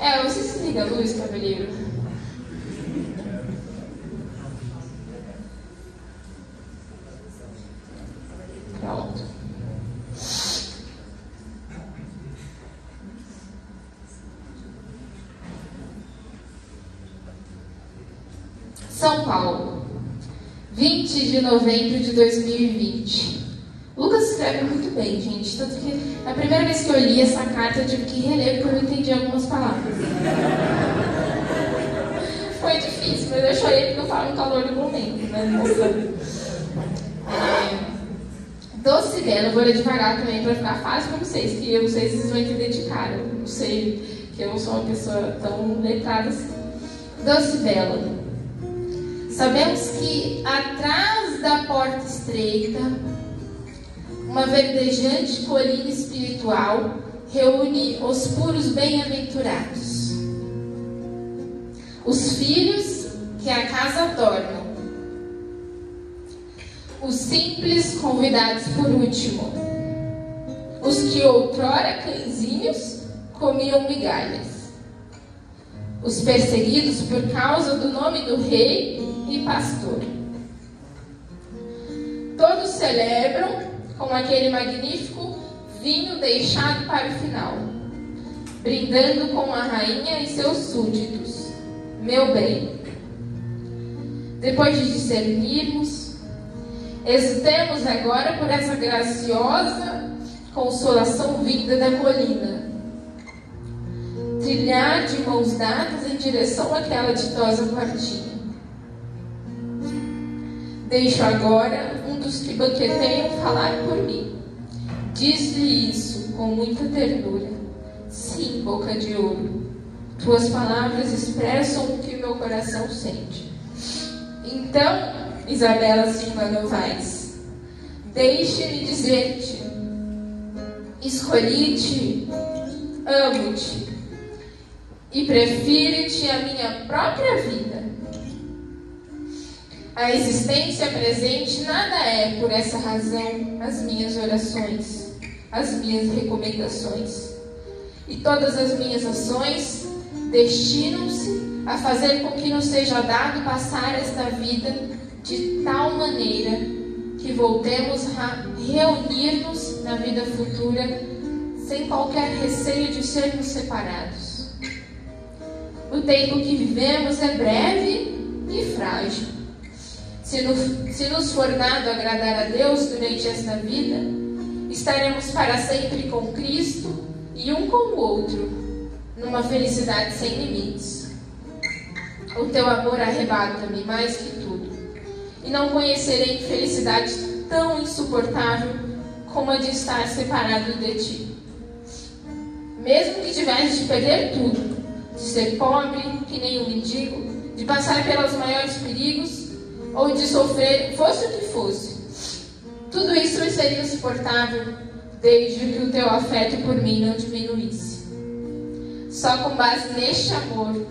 É, você se liga a luz, cavalheiro. São Paulo, 20 de novembro de 2020. Lucas escreve muito bem, gente. Tanto que a primeira vez que eu li essa carta eu tive que reler porque eu não entendi algumas palavras. Foi difícil, mas eu chorei porque eu falo no calor do momento, né? É, doce dela, eu vou ler devagar também para ficar fácil para vocês, que eu não sei se vocês vão entender de cara. Eu não sei que eu não sou uma pessoa tão letrada assim. Doce dela. Sabemos que atrás da porta estreita, uma verdejante colina espiritual reúne os puros bem-aventurados, os filhos que a casa tornam, os simples convidados por último, os que outrora cãezinhos comiam migalhas, os perseguidos por causa do nome do rei e pastor. Todos celebram com aquele magnífico vinho deixado para o final, brindando com a rainha e seus súditos. Meu bem, depois de discernirmos, hesitemos agora por essa graciosa consolação vinda da colina. Trilhar de mãos dadas em direção àquela ditosa partida. Deixo agora um dos que banqueteiam falar por mim. Diz-lhe isso com muita ternura. Sim, boca de ouro. Tuas palavras expressam o que meu coração sente. Então, Isabela Silva Novaes, deixe-me dizer-te: escolhi-te, amo-te e prefiro-te a minha própria vida a existência presente nada é, por essa razão, as minhas orações, as minhas recomendações. E todas as minhas ações destinam-se a fazer com que nos seja dado passar esta vida de tal maneira que voltemos a reunir-nos na vida futura sem qualquer receio de sermos separados. O tempo que vivemos é breve e frágil. Se, no, se nos for dado agradar a Deus durante esta vida, estaremos para sempre com Cristo e um com o outro, numa felicidade sem limites. O teu amor arrebata-me mais que tudo, e não conhecerei felicidade tão insuportável como a de estar separado de ti. Mesmo que tivesse de perder tudo, de ser pobre, que nem um mendigo, de passar pelos maiores perigos ou de sofrer, fosse o que fosse. Tudo isso seria suportável desde que o teu afeto por mim não diminuísse. Só com base neste amor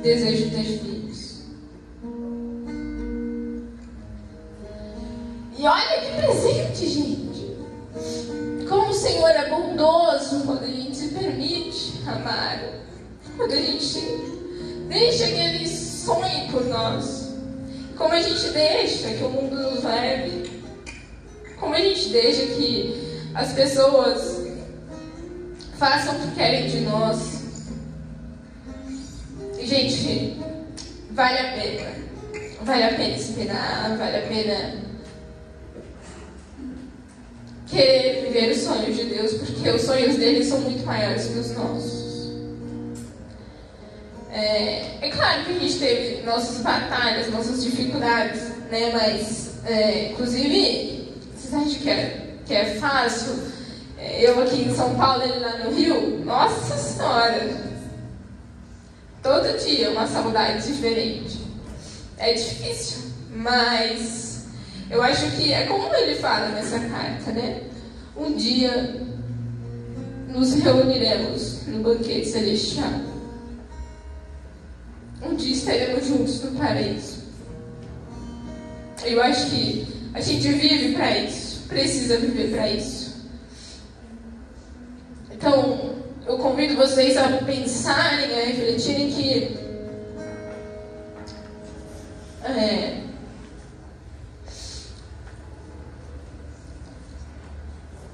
desejo ter filhos. E olha que presente, gente! Como o Senhor é bondoso quando a gente se permite amar quando a gente deixa que Ele sonhe por nós, como a gente deixa que o mundo nos leve, como a gente deixa que as pessoas façam o que querem de nós. E, gente, vale a pena. Vale a pena esperar, vale a pena querer viver os sonhos de Deus, porque os sonhos dele são muito maiores que os nossos. É, é, claro que a gente teve nossas batalhas, nossas dificuldades, né? Mas, é, inclusive, vocês acham que é, que é fácil? É, eu aqui em São Paulo, ele lá no Rio, nossa senhora! Todo dia uma saudade diferente. É difícil, mas eu acho que é como ele fala nessa carta, né? Um dia nos reuniremos no banquete celestial um dia estaremos juntos no paraíso. Eu acho que a gente vive para isso, precisa viver para isso. Então, eu convido vocês a pensarem, a refletirem que é,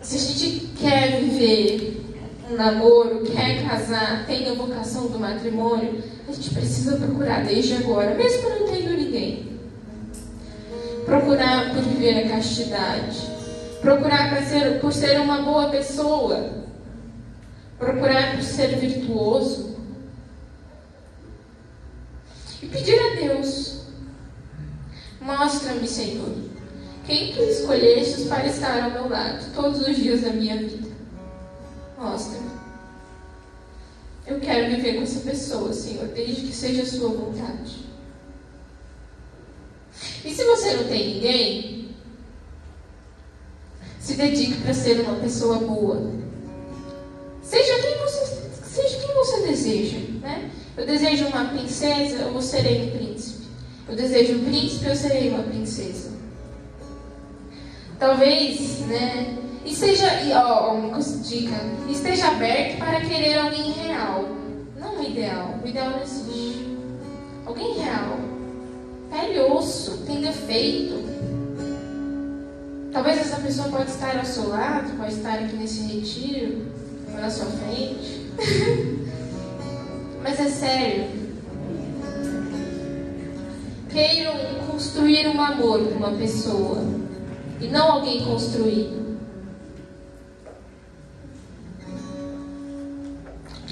se a gente quer viver um namoro, casar, tem a vocação do matrimônio, a gente precisa procurar desde agora, mesmo não tendo ninguém. Procurar por viver a castidade. Procurar por ser, por ser uma boa pessoa. Procurar por ser virtuoso. E pedir a Deus: Mostra-me, Senhor, quem tu escolhestes para estar ao meu lado todos os dias da minha vida. Mostra-me. Eu quero viver com essa pessoa, Senhor, desde que seja a sua vontade. E se você não tem ninguém, se dedique para ser uma pessoa boa. Seja quem você, seja quem você deseja, né? Eu desejo uma princesa, eu serei um príncipe. Eu desejo um príncipe, eu serei uma princesa. Talvez, né? E seja, ó, uma dica, esteja aberto para querer alguém real, não o ideal. O ideal não existe. Alguém real. Pele osso, tem defeito. Talvez essa pessoa pode estar ao seu lado, pode estar aqui nesse retiro, ou na sua frente. Mas é sério. Queiram construir um amor com uma pessoa e não alguém construído.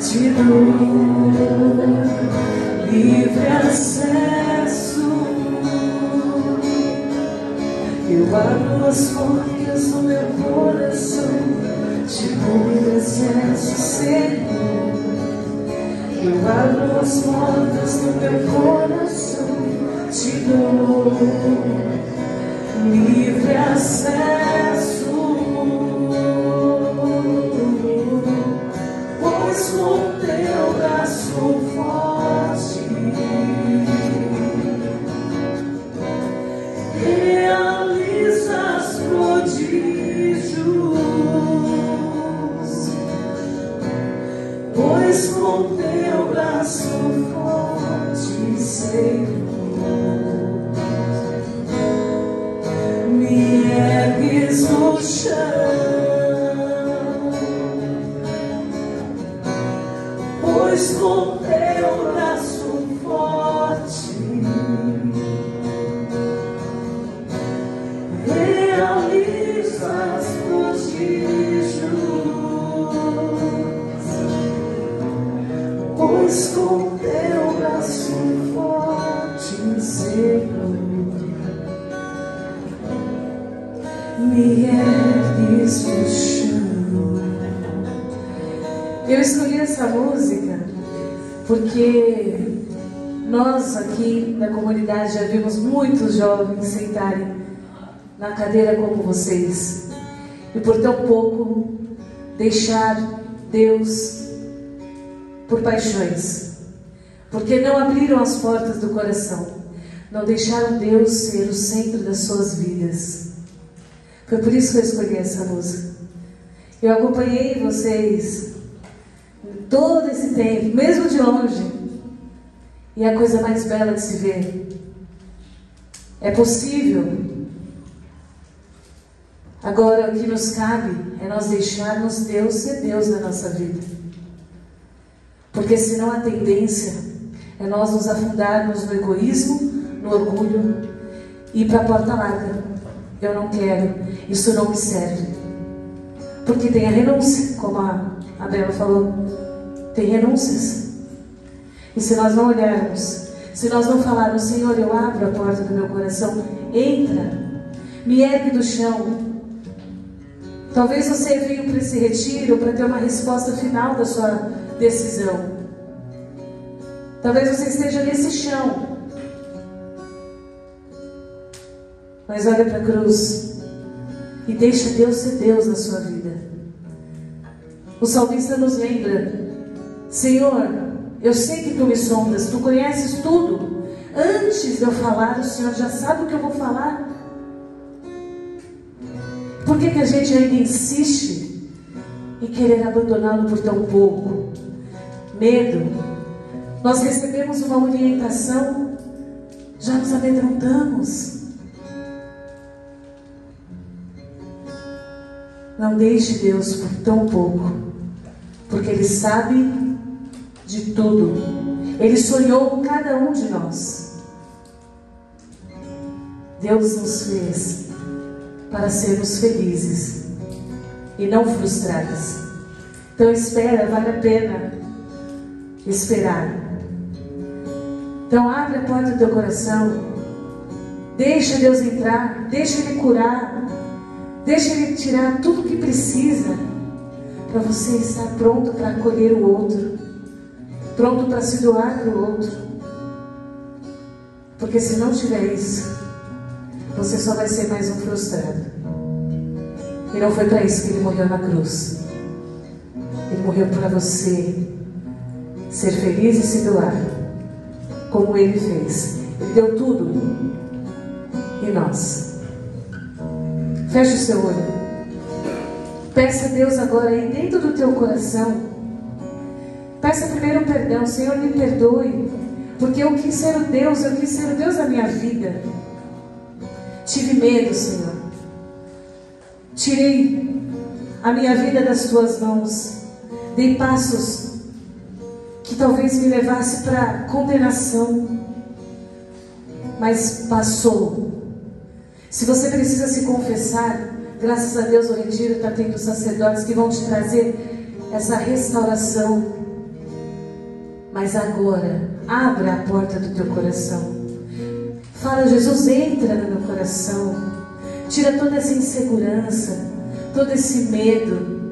te dou livre acesso. Eu abro as portas do meu coração, te livre acesso, Senhor. Eu abro as portas do meu coração, te dou livre acesso. Muitos jovens sentarem na cadeira como vocês e por tão pouco deixar Deus por paixões, porque não abriram as portas do coração, não deixaram Deus ser o centro das suas vidas. Foi por isso que eu escolhi essa música. Eu acompanhei vocês todo esse tempo, mesmo de longe, e é a coisa mais bela de se ver. É possível. Agora, o que nos cabe é nós deixarmos Deus ser Deus na nossa vida. Porque senão a tendência é nós nos afundarmos no egoísmo, no orgulho e para a porta larga. Eu não quero, isso não me serve. Porque tem a renúncia, como a, a Bela falou. Tem renúncias. E se nós não olharmos, se nós não falarmos, Senhor, eu abro a porta do meu coração, entra, me ergue do chão. Talvez você veio para esse retiro para ter uma resposta final da sua decisão. Talvez você esteja nesse chão. Mas olha para a cruz e deixa Deus ser Deus na sua vida. O salmista nos lembra: Senhor, eu sei que tu me sondas, tu conheces tudo. Antes de eu falar, o Senhor já sabe o que eu vou falar. Por que, que a gente ainda insiste em querer abandoná-lo por tão pouco? Medo. Nós recebemos uma orientação, já nos amedrontamos. Não deixe Deus por tão pouco, porque Ele sabe de tudo. Ele sonhou com cada um de nós. Deus nos fez para sermos felizes e não frustrados. Então espera, vale a pena esperar. Então abre a porta do teu coração. Deixa Deus entrar, deixa Ele curar, deixa Ele tirar tudo o que precisa para você estar pronto para acolher o outro, pronto para se doar para o outro. Porque se não tiver isso, você só vai ser mais um frustrado. E não foi para isso que ele morreu na cruz. Ele morreu para você ser feliz e se doar, como ele fez. Ele deu tudo. E nós? Feche o seu olho. Peça a Deus agora aí dentro do teu coração. Peça primeiro perdão. Senhor, me perdoe. Porque eu quis ser o Deus, eu quis ser o Deus da minha vida. Tive medo, Senhor. Tirei a minha vida das tuas mãos. Dei passos que talvez me levasse para condenação. Mas passou. Se você precisa se confessar, graças a Deus o retiro está tendo sacerdotes que vão te trazer essa restauração. Mas agora, abra a porta do teu coração. Fala, Jesus, entra no meu coração. Tira toda essa insegurança, todo esse medo.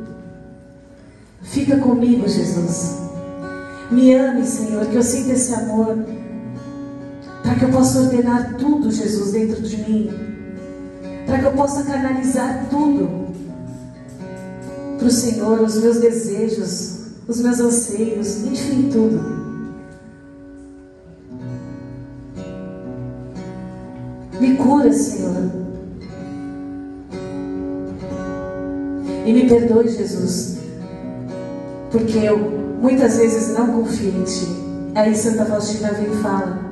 Fica comigo, Jesus. Me ame, Senhor, que eu sinta esse amor. Para que eu possa ordenar tudo, Jesus, dentro de mim. Para que eu possa canalizar tudo para o Senhor, os meus desejos, os meus anseios, enfim, tudo. Me cura, Senhor. E me perdoe, Jesus, porque eu muitas vezes não confio em Ti. Aí Santa Faustina vem e fala,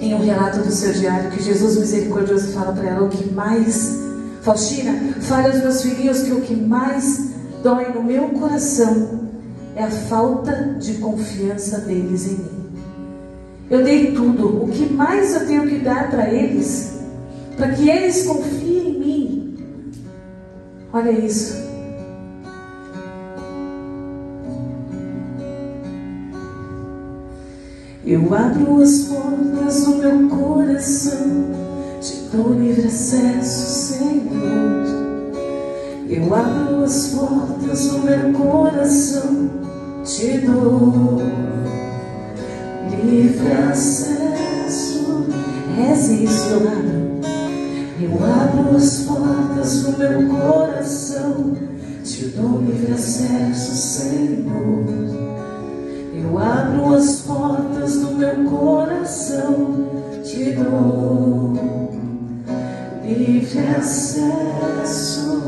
em um relato do seu diário, que Jesus misericordioso fala para ela: o que mais, Faustina, fale aos meus filhinhos que o que mais dói no meu coração é a falta de confiança deles em mim. Eu dei tudo, o que mais eu tenho que dar para eles, para que eles confiem em mim. Olha isso. Eu abro as portas do meu coração, te dou livre acesso, Senhor. Eu abro as portas do meu coração, te dou livre acesso. Reze. Eu abro as portas do meu coração, te dou livre acesso, Senhor. Eu abro as portas do meu coração, te dou livre acesso.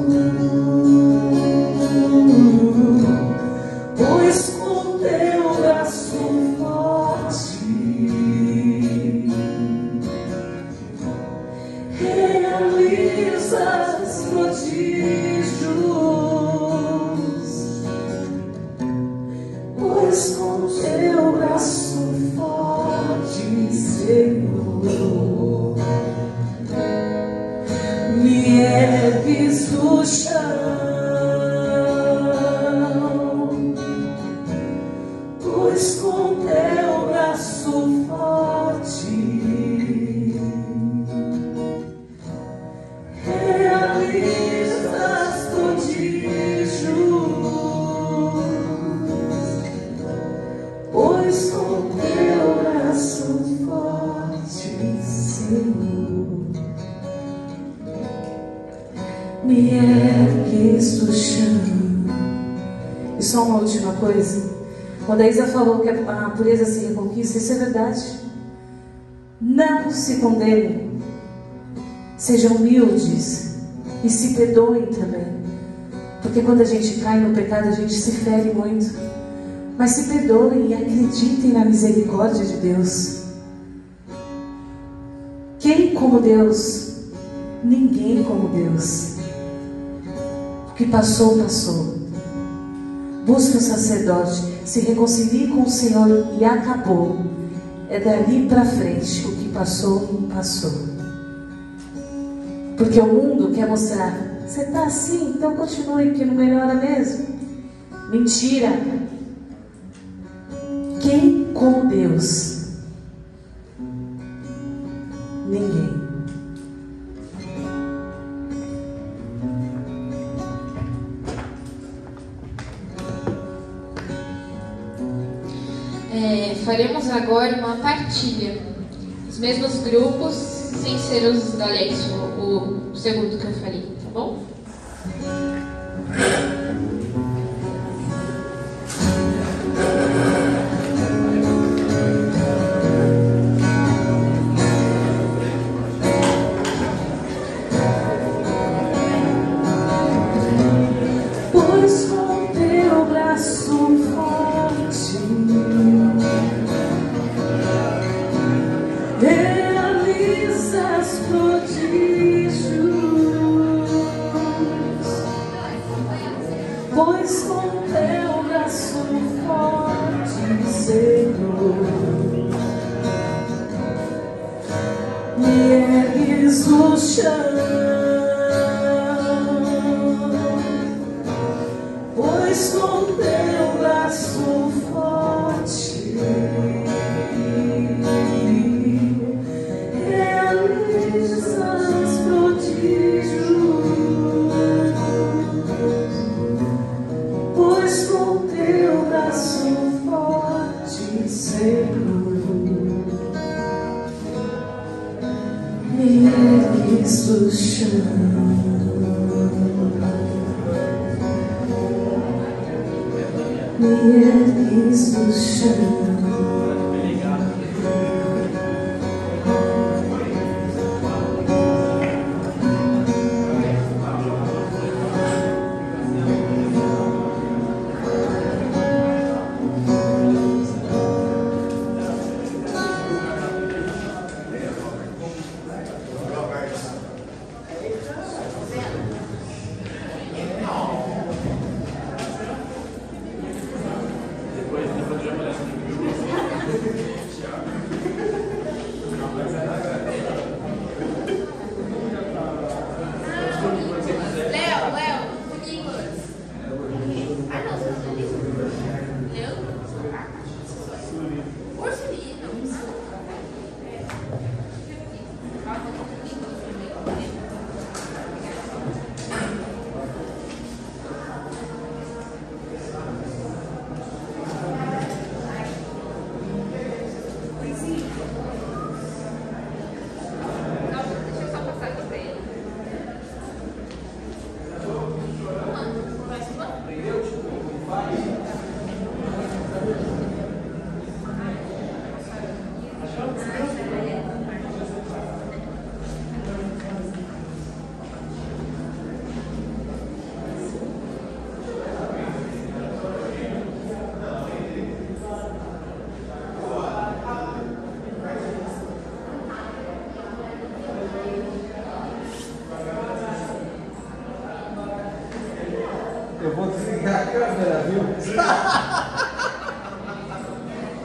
Falou que a pureza se reconquista, isso é verdade. Não se condenem. Sejam humildes e se perdoem também. Porque quando a gente cai no pecado, a gente se fere muito. Mas se perdoem e acreditem na misericórdia de Deus. Quem como Deus? Ninguém como Deus. O que passou, passou. Busque o sacerdote, se reconcilie com o Senhor e acabou. É dali para frente. O que passou, passou. Porque o mundo quer mostrar, você está assim, então continue, que não melhora mesmo. Mentira. Quem como Deus? Ninguém. Faremos agora uma partilha. Os mesmos grupos, sem ser os da Alex, o, o segundo que eu falei, tá bom?